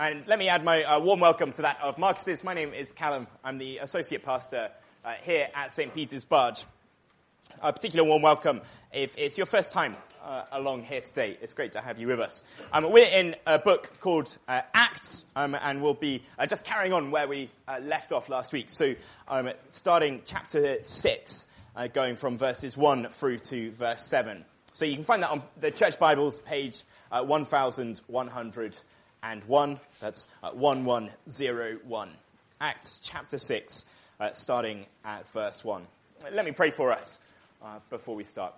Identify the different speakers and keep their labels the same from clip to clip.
Speaker 1: And let me add my uh, warm welcome to that of Marcus's. My name is Callum. I'm the associate pastor uh, here at St. Peter's Barge. A particular warm welcome if it's your first time uh, along here today. It's great to have you with us. Um, we're in a book called uh, Acts, um, and we'll be uh, just carrying on where we uh, left off last week. So, um, starting chapter 6, going from verses 1 through to verse 7. So you can find that on the Church Bibles, page 1100 and 1. That's uh, 1101. Acts chapter 6, uh, starting at verse 1. Let me pray for us uh, before we start.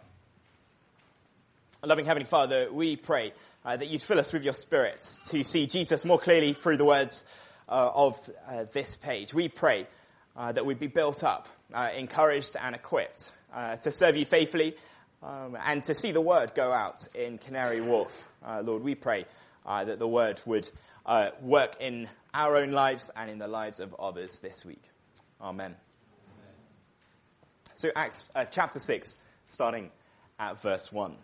Speaker 1: Loving Heavenly Father, we pray uh, that you'd fill us with your Spirit to see Jesus more clearly through the words uh, of uh, this page. We pray that we'd be built up, encouraged, and equipped to serve you faithfully um, and to see the word go out in Canary Wharf. Lord, we pray uh, that the word would uh, work in our own lives and in the lives of others this week. Amen. Amen. So, Acts uh, chapter 6, starting at verse 1.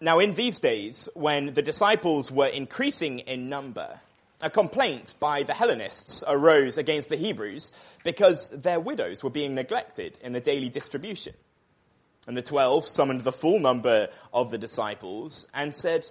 Speaker 1: Now, in these days, when the disciples were increasing in number, a complaint by the Hellenists arose against the Hebrews because their widows were being neglected in the daily distribution. And the twelve summoned the full number of the disciples and said,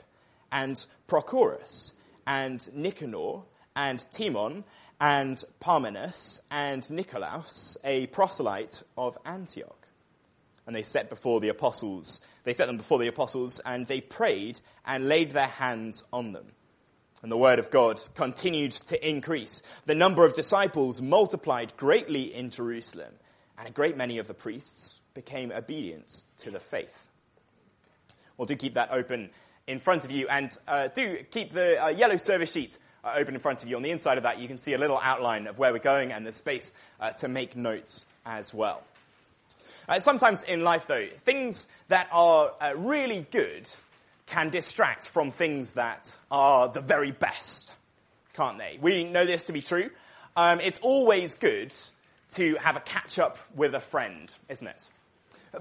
Speaker 1: and Prochorus and Nicanor and Timon and Parmenas and Nicolaus, a proselyte of Antioch. And they set before the apostles, they set them before the apostles and they prayed and laid their hands on them. And the word of God continued to increase. The number of disciples multiplied greatly in Jerusalem, and a great many of the priests became obedient to the faith. Well, do keep that open in front of you. And uh, do keep the uh, yellow service sheet uh, open in front of you. On the inside of that, you can see a little outline of where we're going and the space uh, to make notes as well. Uh, sometimes in life, though, things that are uh, really good can distract from things that are the very best, can't they? We know this to be true. Um, it's always good to have a catch up with a friend, isn't it?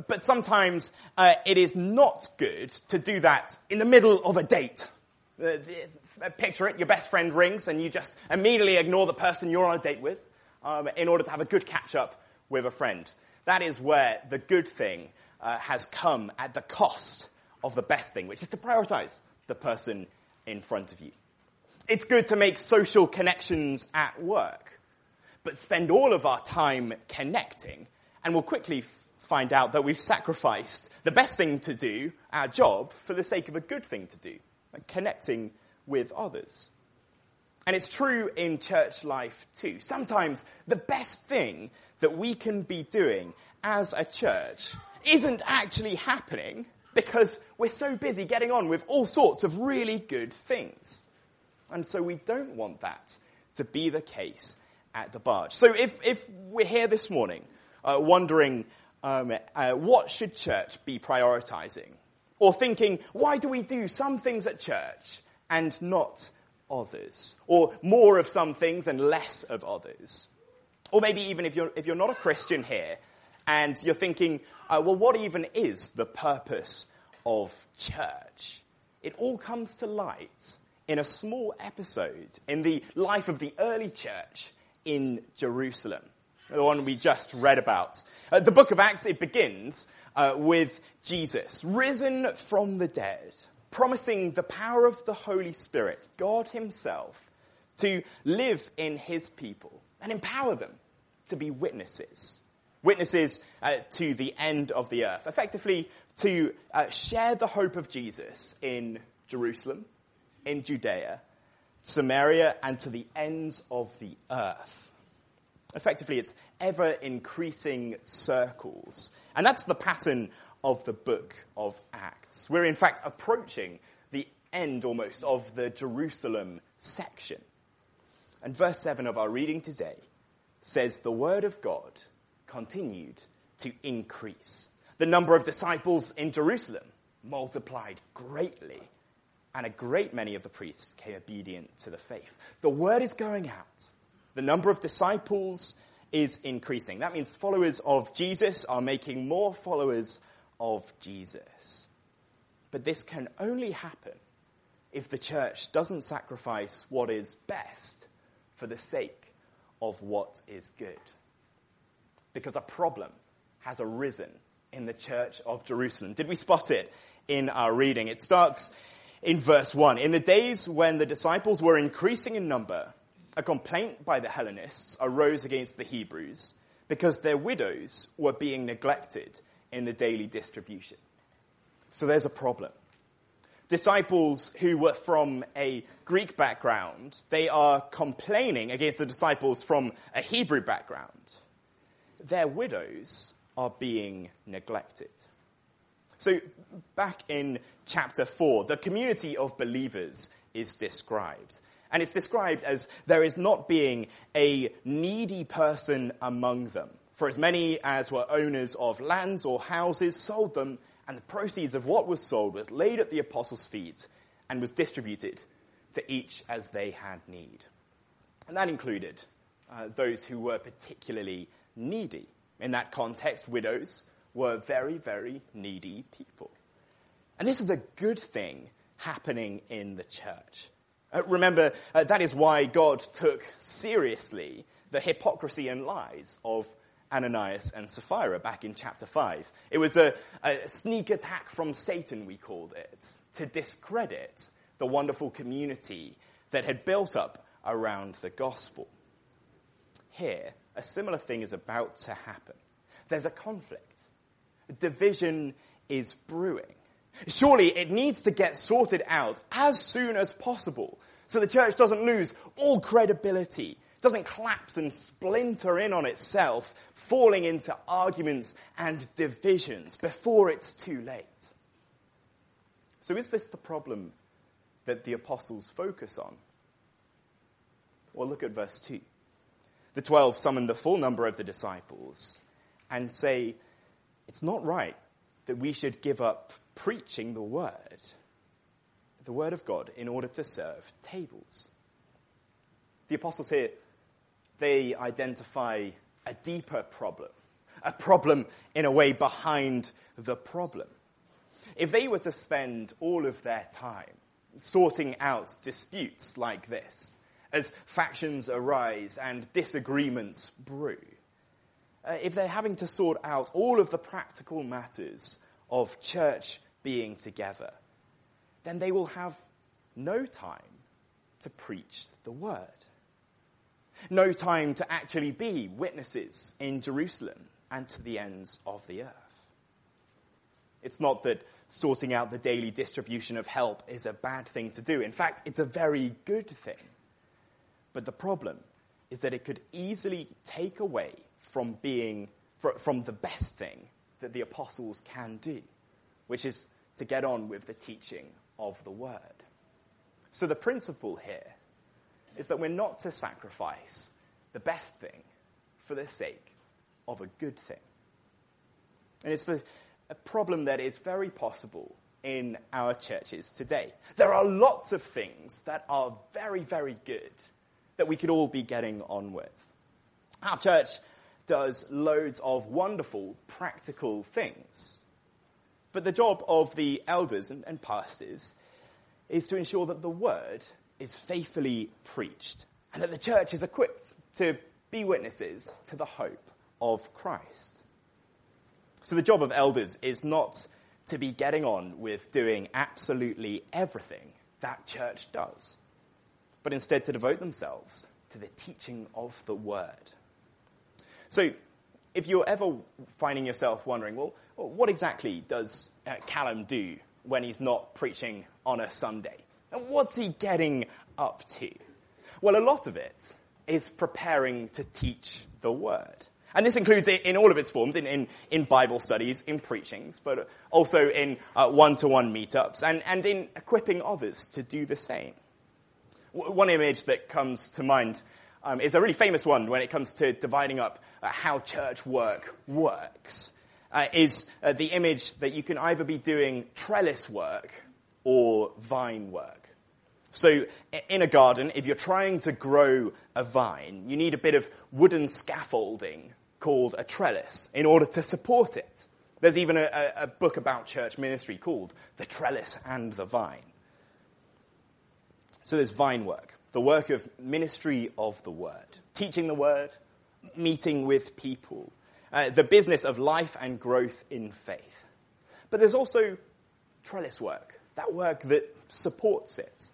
Speaker 1: But sometimes uh, it is not good to do that in the middle of a date. Uh, picture it, your best friend rings and you just immediately ignore the person you're on a date with um, in order to have a good catch up with a friend. That is where the good thing uh, has come at the cost of the best thing, which is to prioritize the person in front of you. It's good to make social connections at work, but spend all of our time connecting and we'll quickly find out that we've sacrificed the best thing to do, our job, for the sake of a good thing to do, like connecting with others. And it's true in church life too. Sometimes the best thing that we can be doing as a church isn't actually happening because we're so busy getting on with all sorts of really good things. And so we don't want that to be the case at the barge. So if, if we're here this morning uh, wondering um, uh, what should church be prioritizing? Or thinking, why do we do some things at church and not others? Or more of some things and less of others? Or maybe even if you're, if you're not a Christian here and you're thinking, uh, well, what even is the purpose of church? It all comes to light in a small episode in the life of the early church in Jerusalem the one we just read about. Uh, the book of Acts, it begins uh, with Jesus, risen from the dead, promising the power of the Holy Spirit, God Himself, to live in His people and empower them to be witnesses. Witnesses uh, to the end of the earth. Effectively, to uh, share the hope of Jesus in Jerusalem, in Judea, Samaria, and to the ends of the earth. Effectively, it's ever increasing circles. And that's the pattern of the book of Acts. We're in fact approaching the end almost of the Jerusalem section. And verse 7 of our reading today says the word of God continued to increase. The number of disciples in Jerusalem multiplied greatly, and a great many of the priests came obedient to the faith. The word is going out. The number of disciples is increasing. That means followers of Jesus are making more followers of Jesus. But this can only happen if the church doesn't sacrifice what is best for the sake of what is good. Because a problem has arisen in the church of Jerusalem. Did we spot it in our reading? It starts in verse 1. In the days when the disciples were increasing in number, a complaint by the Hellenists arose against the Hebrews because their widows were being neglected in the daily distribution. So there's a problem. Disciples who were from a Greek background, they are complaining against the disciples from a Hebrew background. Their widows are being neglected. So back in chapter 4, the community of believers is described. And it's described as there is not being a needy person among them. For as many as were owners of lands or houses sold them, and the proceeds of what was sold was laid at the apostles' feet and was distributed to each as they had need. And that included uh, those who were particularly needy. In that context, widows were very, very needy people. And this is a good thing happening in the church. Uh, remember, uh, that is why God took seriously the hypocrisy and lies of Ananias and Sapphira back in chapter 5. It was a, a sneak attack from Satan, we called it, to discredit the wonderful community that had built up around the gospel. Here, a similar thing is about to happen. There's a conflict. Division is brewing. Surely it needs to get sorted out as soon as possible so the church doesn't lose all credibility, doesn't collapse and splinter in on itself, falling into arguments and divisions before it's too late. So is this the problem that the apostles focus on? Well, look at verse 2. The twelve summon the full number of the disciples and say, it's not right that we should give up preaching the word, the word of God, in order to serve tables. The apostles here, they identify a deeper problem, a problem in a way behind the problem. If they were to spend all of their time sorting out disputes like this, as factions arise and disagreements brew, uh, if they're having to sort out all of the practical matters of church being together, then they will have no time to preach the word. No time to actually be witnesses in Jerusalem and to the ends of the earth. It's not that sorting out the daily distribution of help is a bad thing to do. In fact, it's a very good thing. But the problem is that it could easily take away from being, from the best thing that the apostles can do, which is to get on with the teaching of the word. So the principle here is that we're not to sacrifice the best thing for the sake of a good thing. And it's the, a problem that is very possible in our churches today. There are lots of things that are very, very good that we could all be getting on with. Our church does loads of wonderful, practical things. But the job of the elders and, and pastors is to ensure that the word is faithfully preached and that the church is equipped to be witnesses to the hope of Christ. So the job of elders is not to be getting on with doing absolutely everything that church does but instead to devote themselves to the teaching of the word. So, if you're ever finding yourself wondering, well, what exactly does uh, Callum do when he's not preaching on a Sunday? And what's he getting up to? Well, a lot of it is preparing to teach the word. And this includes it in all of its forms, in, in, in Bible studies, in preachings, but also in uh, one-to-one meetups, and, and in equipping others to do the same. W- one image that comes to mind um, is a really famous one when it comes to dividing up uh, how church work works, uh, is uh, the image that you can either be doing trellis work or vine work. So in a garden, if you're trying to grow a vine, you need a bit of wooden scaffolding called a trellis in order to support it. There's even a, a, book about church ministry called The Trellis and the Vine. So there's vine work, the work of ministry of the word, teaching the word, meeting with people, uh, the business of life and growth in faith. But there's also trellis work, that work that supports it,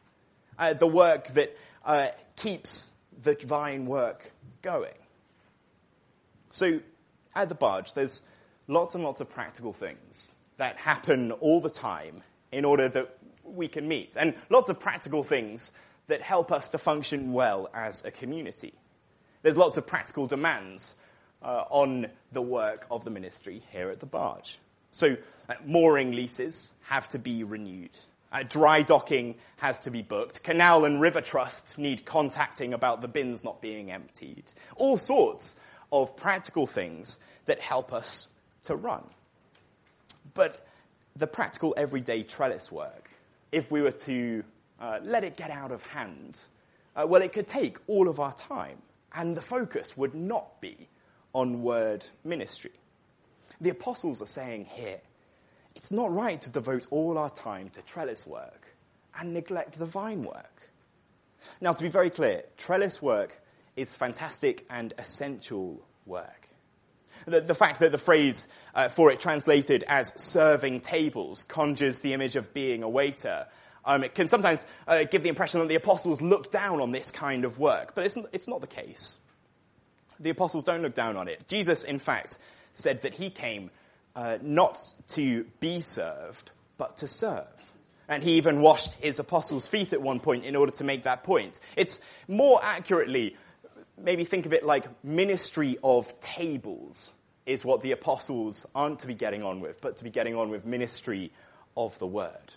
Speaker 1: uh, the work that uh, keeps the vine work going. So at the barge, there's lots and lots of practical things that happen all the time in order that we can meet, and lots of practical things that help us to function well as a community. There's lots of practical demands uh, on the work of the ministry here at the barge. So, uh, mooring leases have to be renewed. Uh, dry docking has to be booked. Canal and River Trust need contacting about the bins not being emptied. All sorts of practical things that help us to run. But the practical everyday trellis work, if we were to uh, let it get out of hand, uh, well, it could take all of our time, and the focus would not be on word ministry. The apostles are saying here, it's not right to devote all our time to trellis work and neglect the vine work. Now, to be very clear, trellis work is fantastic and essential work. The, the fact that the phrase uh, for it translated as serving tables conjures the image of being a waiter um, it can sometimes uh, give the impression that the apostles look down on this kind of work, but it's, it's not the case. The apostles don't look down on it. Jesus, in fact, said that he came uh, not to be served, but to serve. And he even washed his apostles' feet at one point in order to make that point. It's more accurately maybe think of it like ministry of tables is what the apostles aren't to be getting on with, but to be getting on with ministry of the word.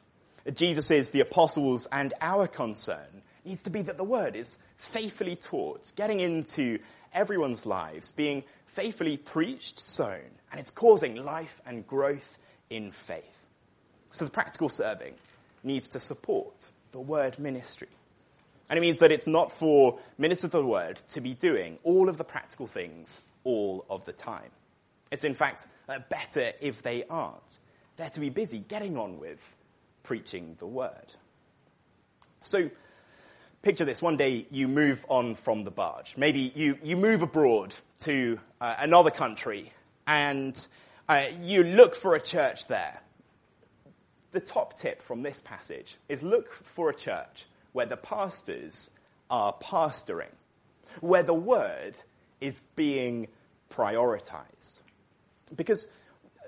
Speaker 1: Jesus is the apostles and our concern needs to be that the word is faithfully taught, getting into everyone's lives, being faithfully preached, sown, and it's causing life and growth in faith. So the practical serving needs to support the word ministry. And it means that it's not for ministers of the word to be doing all of the practical things all of the time. It's in fact better if they aren't. They're to be busy getting on with preaching the word. So, picture this. One day you move on from the barge. Maybe you, you move abroad to uh, another country and uh, you look for a church there. The top tip from this passage is look for a church where the pastors are pastoring, where the word is being prioritized. Because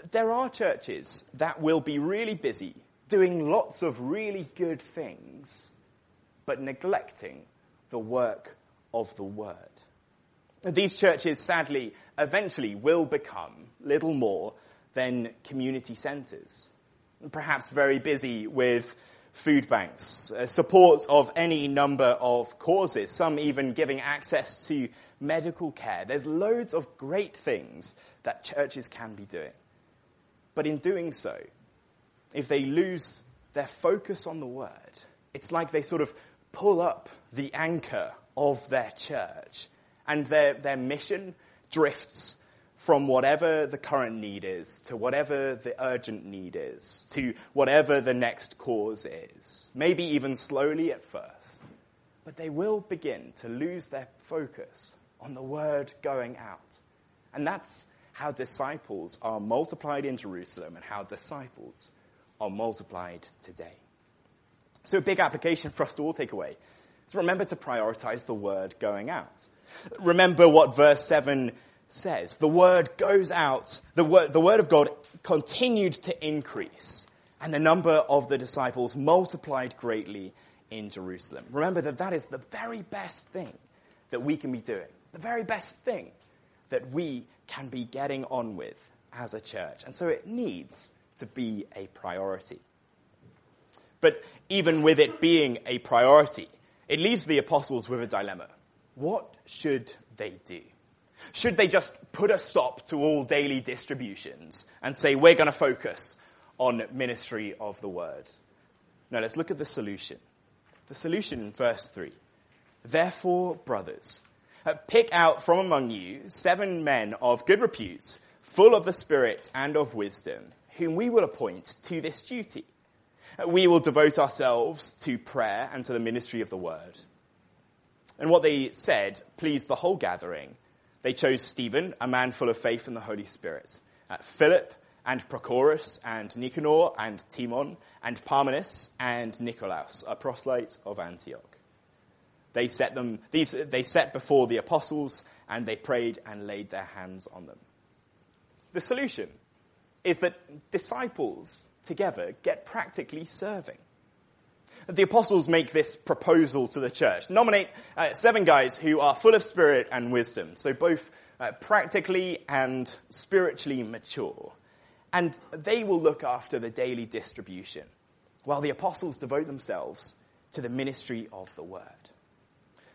Speaker 1: there are churches that will be really busy doing lots of really good things, but neglecting the work of the word. These churches, sadly, eventually will become little more than community centers. Perhaps very busy with food banks, uh, support of any number of causes, some even giving access to medical care. There's loads of great things that churches can be doing. But in doing so, if they lose their focus on the word, it's like they sort of pull up the anchor of their church and their, their mission drifts from whatever the current need is to whatever the urgent need is to whatever the next cause is. Maybe even slowly at first. But they will begin to lose their focus on the word going out. And that's how disciples are multiplied in Jerusalem and how disciples are multiplied today. So a big application for us to all take away is remember to prioritize the word going out. Remember what verse 7 says. The word goes out, the word, the word of God continued to increase, and the number of the disciples multiplied greatly in Jerusalem. Remember that that is the very best thing that we can be doing. The very best thing that we can be getting on with as a church. And so it needs to be a priority. But even with it being a priority, it leaves the apostles with a dilemma. What should they do? Should they just put a stop to all daily distributions and say, we're going to focus on ministry of the word? No, let's look at the solution. The solution in verse 3. Therefore, brothers, uh, pick out from among you seven men of good repute, full of the Spirit and of wisdom, whom we will appoint to this duty. Uh, we will devote ourselves to prayer and to the ministry of the word. And what they said pleased the whole gathering. They chose Stephen, a man full of faith in the Holy Spirit, uh, Philip and Prochorus and Nicanor and Timon and Parmenas and Nicolaus, a proselyte of Antioch. They set them, these, they set before the apostles and they prayed and laid their hands on them. The solution is that disciples together get practically serving. The apostles make this proposal to the church. Nominate uh, seven guys who are full of spirit and wisdom, so both uh, practically and spiritually mature. And they will look after the daily distribution, while the apostles devote themselves to the ministry of the word.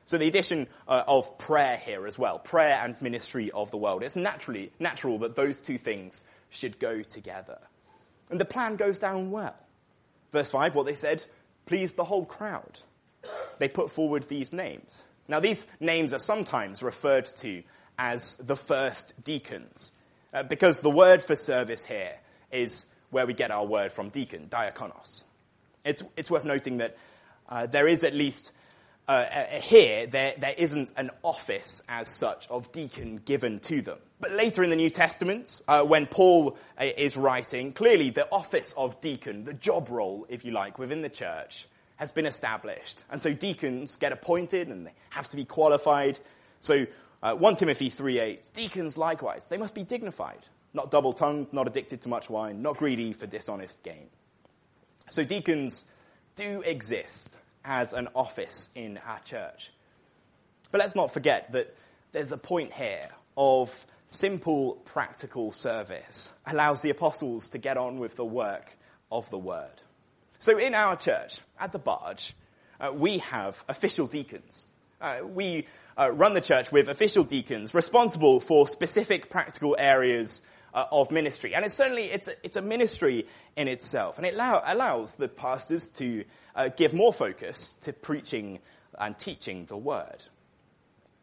Speaker 1: So the addition uh, of prayer here as well, prayer and ministry of the world, it's naturally natural that those two things should go together. And the plan goes down well. Verse 5, what they said pleased the whole crowd. They put forward these names. Now these names are sometimes referred to as the first deacons, uh, because the word for service here is where we get our word from deacon, diakonos. It's, it's worth noting that uh, there is at least uh, uh, here, there, there isn't an office as such of deacon given to them. But later in the New Testament, uh, when Paul uh, is writing, clearly the office of deacon, the job role, if you like, within the church, has been established. And so deacons get appointed and they have to be qualified. So uh, 1 Timothy 3.8, deacons likewise, they must be dignified, not double-tongued, not addicted to much wine, not greedy for dishonest gain. So deacons do exist as an office in our church. But let's not forget that there's a point here of simple, practical service allows the apostles to get on with the work of the word. So in our church, at the Barge, uh, we have official deacons. Uh, we uh, run the church with official deacons responsible for specific practical areas uh, of ministry. And it's certainly, it's a, it's a ministry in itself. And it allow, allows the pastors to uh, give more focus to preaching and teaching the word.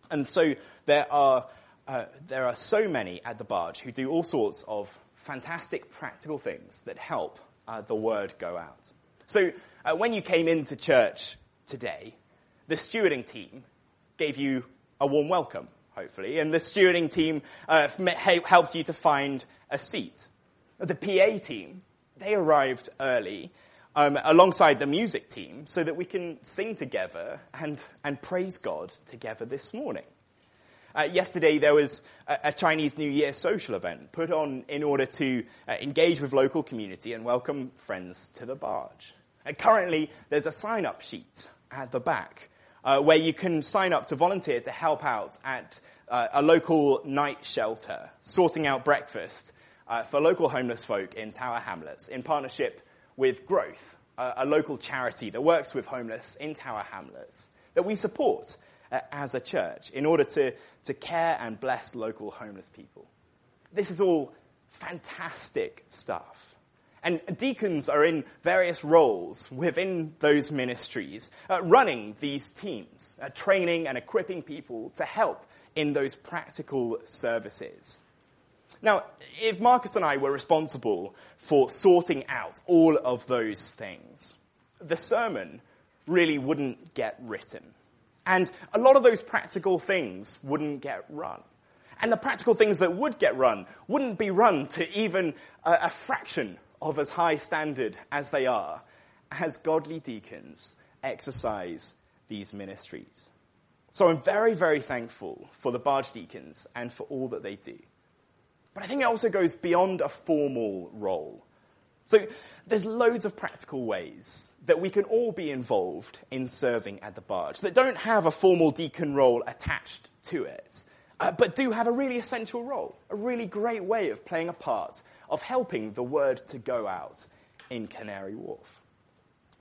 Speaker 1: And so there are, uh, there are so many at the barge who do all sorts of fantastic practical things that help uh, the word go out. So uh, when you came into church today, the stewarding team gave you a warm welcome hopefully, and the stewarding team uh, helps you to find a seat. The PA team, they arrived early um, alongside the music team so that we can sing together and, and praise God together this morning. Uh, yesterday there was a, a, Chinese New Year social event put on in order to uh, engage with local community and welcome friends to the barge. And currently there's a sign-up sheet at the back uh, where you can sign up to volunteer to help out at uh, a local night shelter, sorting out breakfast uh, for local homeless folk in Tower Hamlets in partnership with Growth, a local charity that works with homeless in Tower Hamlets that we support uh, as a church in order to, to care and bless local homeless people. This is all fantastic stuff. And deacons are in various roles within those ministries, uh, running these teams, uh, training and equipping people to help in those practical services. Now, if Marcus and I were responsible for sorting out all of those things, the sermon really wouldn't get written. And a lot of those practical things wouldn't get run. And the practical things that would get run wouldn't be run to even a, a fraction of as high standard as they are, as godly deacons exercise these ministries. So I'm very, very thankful for the barge deacons and for all that they do. But I think it also goes beyond a formal role. So there's loads of practical ways that we can all be involved in serving at the barge that don't have a formal deacon role attached to it. uh, but do have a really essential role, a really great way of playing a part of helping the word to go out in Canary Wharf.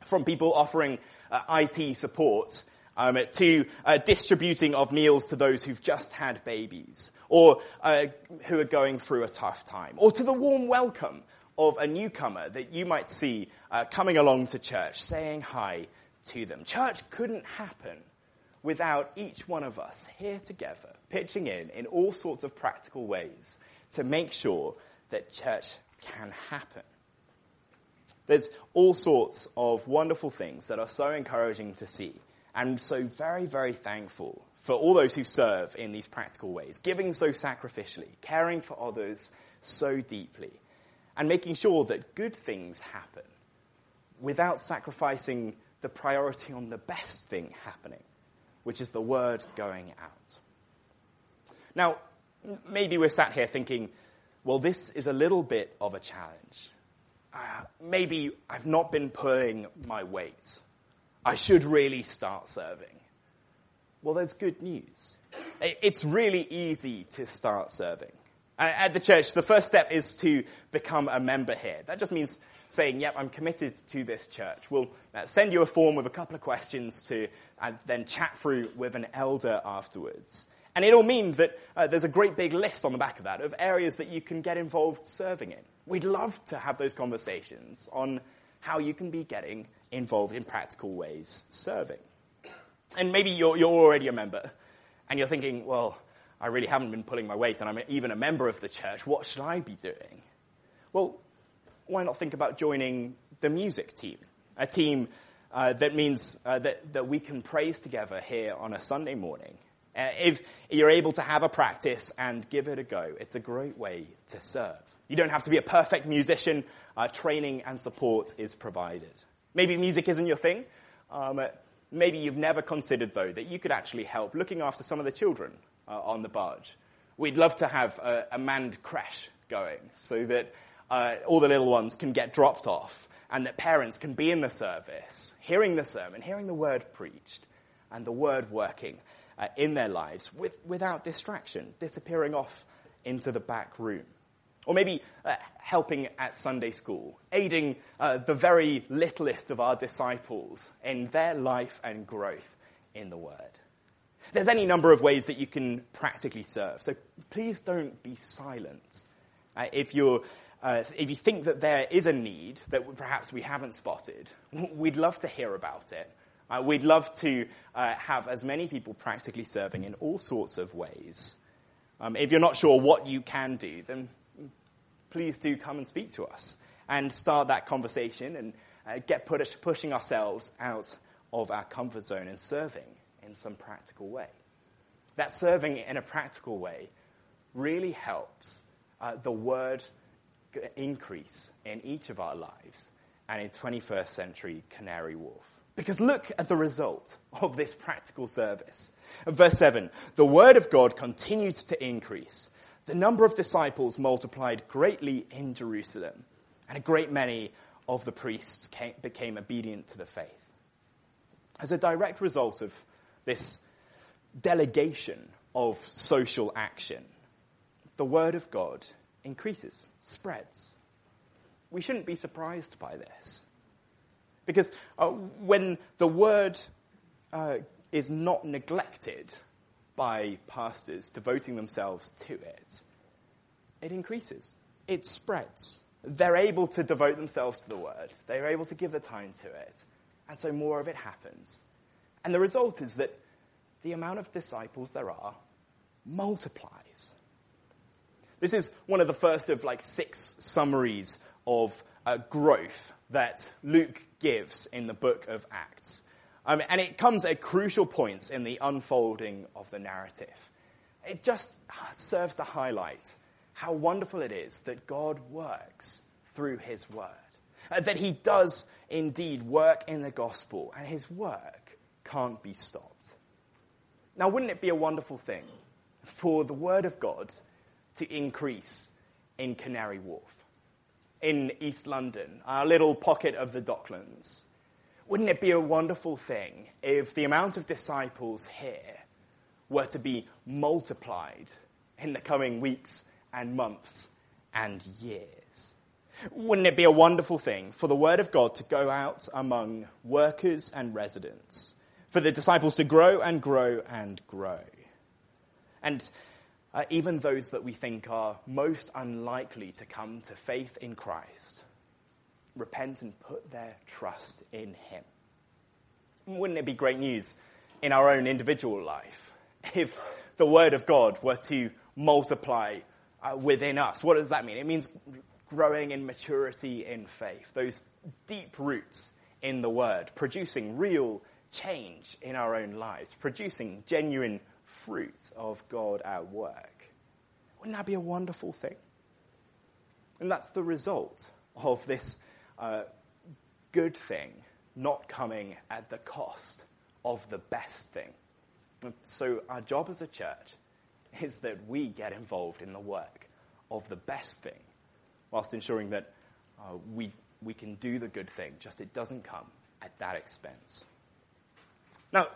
Speaker 1: From people offering uh, IT support um, to uh, distributing of meals to those who've just had babies or uh, who are going through a tough time, or to the warm welcome of a newcomer that you might see uh, coming along to church, saying hi to them. Church couldn't happen without each one of us here together, pitching in in all sorts of practical ways to make sure that church can happen. There's all sorts of wonderful things that are so encouraging to see and so very, very thankful for all those who serve in these practical ways, giving so sacrificially, caring for others so deeply, and making sure that good things happen without sacrificing the priority on the best thing happening, which is the word going out. Now, maybe we're sat here thinking, well, this is a little bit of a challenge. Uh, maybe I've not been pulling my weight. I should really start serving. Well, there's good news. It's really easy to start serving. At the church, the first step is to become a member here. That just means saying, yep, I'm committed to this church. We'll uh, send you a form with a couple of questions to and then chat through with an elder afterwards. And it'll mean that uh, there's a great big list on the back of that of areas that you can get involved serving in. We'd love to have those conversations on how you can be getting involved in practical ways serving. And maybe you're, you're already a member and you're thinking, well, I really haven't been pulling my weight and I'm even a member of the church. What should I be doing? Well, why not think about joining the music team? A team uh, that means uh, that, that we can praise together here on a Sunday morning. Uh, if you're able to have a practice and give it a go, it's a great way to serve. You don't have to be a perfect musician. Uh, training and support is provided. Maybe music isn't your thing. Um, maybe you've never considered, though, that you could actually help looking after some of the children uh, on the barge. We'd love to have a, a manned crash going so that uh, all the little ones can get dropped off and that parents can be in the service, hearing the sermon, hearing the word preached, and the word working uh, in their lives with, without distraction, disappearing off into the back room. Or maybe uh, helping at Sunday school, aiding uh, the very littlest of our disciples in their life and growth in the Word. There's any number of ways that you can practically serve, so please don't be silent. Uh, if, you're, uh, if you think that there is a need that perhaps we haven't spotted, we'd love to hear about it. Uh, we'd love to uh, have as many people practically serving in all sorts of ways. Um, if you're not sure what you can do, then please do come and speak to us and start that conversation and uh, get push, pushing ourselves out of our comfort zone and serving in some practical way. That serving in a practical way really helps uh, the word increase in each of our lives and in 21st century Canary Wharf. Because look at the result of this practical service. Verse 7 The word of God continues to increase the number of disciples multiplied greatly in Jerusalem, and a great many of the priests came, became obedient to the faith. As a direct result of this delegation of social action, the word of God increases, spreads. We shouldn't be surprised by this. Because uh, when the word uh, is not neglected, by pastors devoting themselves to it, it increases. It spreads. They're able to devote themselves to the word. They're able to give the time to it. And so more of it happens. And the result is that the amount of disciples there are multiplies. This is one of the first of like six summaries of uh, growth that Luke gives in the book of Acts. Um, and it comes at crucial points in the unfolding of the narrative. It just serves to highlight how wonderful it is that God works through his word. Uh, that he does indeed work in the gospel, and his work can't be stopped. Now, wouldn't it be a wonderful thing for the word of God to increase in Canary Wharf, in East London, our little pocket of the Docklands? Wouldn't it be a wonderful thing if the amount of disciples here were to be multiplied in the coming weeks and months and years. Wouldn't it be a wonderful thing for the Word of God to go out among workers and residents, for the disciples to grow and grow and grow? And uh, even those that we think are most unlikely to come to faith in Christ, repent and put their trust in Him. Wouldn't it be great news in our own individual life if the Word of God were to multiply uh, within us? What does that mean? It means growing in maturity in faith, those deep roots in the Word, producing real change in our own lives, producing genuine fruit of God at work. Wouldn't that be a wonderful thing? And that's the result of this uh, good thing not coming at the cost of the best thing. So, our job as a church is that we get involved in the work of the best thing, whilst ensuring that uh, we, we can do the good thing, just it doesn't come at that expense. Now,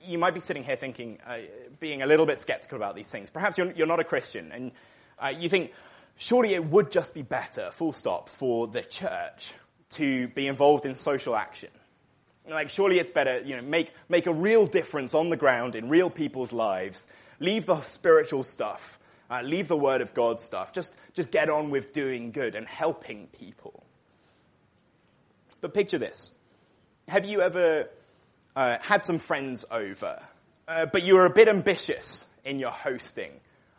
Speaker 1: you might be sitting here thinking, uh, being a little bit skeptical about these things. Perhaps you're, you're not a Christian, and uh, you think, surely it would just be better, full stop, for the church to be involved in social action. Like, surely it's better, you know, make, make a real difference on the ground in real people's lives. Leave the spiritual stuff. Uh, leave the Word of God stuff. Just, just get on with doing good and helping people. But picture this. Have you ever uh, had some friends over, uh, but you were a bit ambitious in your hosting?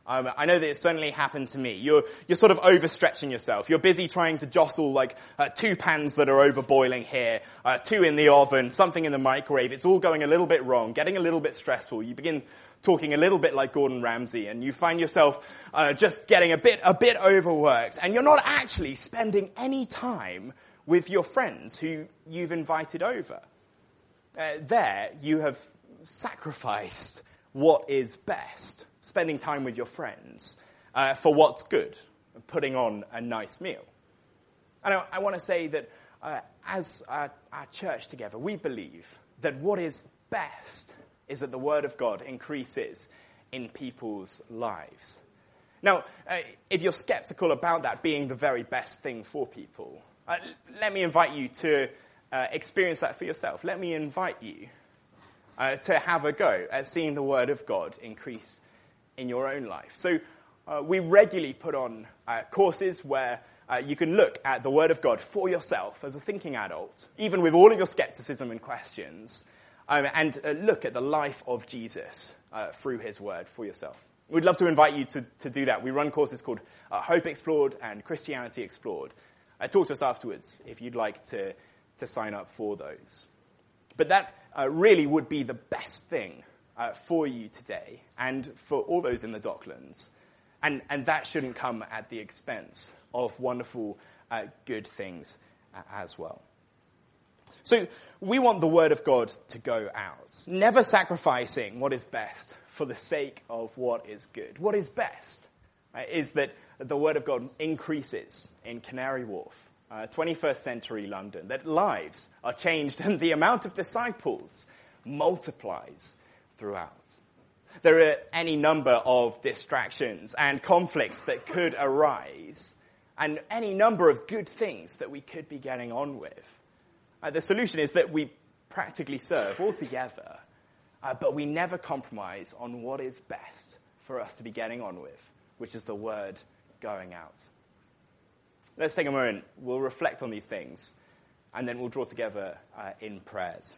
Speaker 1: Um, I know that it certainly happened to me. You're, you're sort of overstretching yourself. You're busy trying to jostle like uh, two pans that are over boiling here, uh, two in the oven, something in the microwave. It's all going a little bit wrong, getting a little bit stressful. You begin talking a little bit like Gordon Ramsay, and you find yourself uh, just getting a bit a bit overworked, and you're not actually spending any time with your friends who you've invited over. Uh, there, you have sacrificed what is best spending time with your friends uh, for what's good, putting on a nice meal. And I, I want to say that uh, as our, our church together, we believe that what is best is that the Word of God increases in people's lives. Now, uh, if you're skeptical about that being the very best thing for people, uh, let me invite you to uh, experience that for yourself. Let me invite you uh, to have a go at seeing the Word of God increase in your own life. So uh, we regularly put on uh, courses where uh, you can look at the Word of God for yourself as a thinking adult, even with all of your skepticism and questions, um, and look at the life of Jesus through His Word for yourself. We'd love to invite you to, to do that. We run courses called Hope Explored and Christianity Explored. talk to us afterwards if you'd like to, to sign up for those. But that really would be the best thing uh, for you today and for all those in the Docklands. And, and that shouldn't come at the expense of wonderful, uh, good things uh, as well. So we want the word of God to go out, never sacrificing what is best for the sake of what is good. What is best uh, is that the word of God increases in Canary Wharf, uh, 21st century London, that lives are changed and the amount of disciples multiplies throughout. There are any number of distractions and conflicts that could arise, and any number of good things that we could be getting on with. Uh, the solution is that we practically serve all together, uh, but we never compromise on what is best for us to be getting on with, which is the word going out. Let's take a moment. We'll reflect on these things, and then we'll draw together uh, in prayers.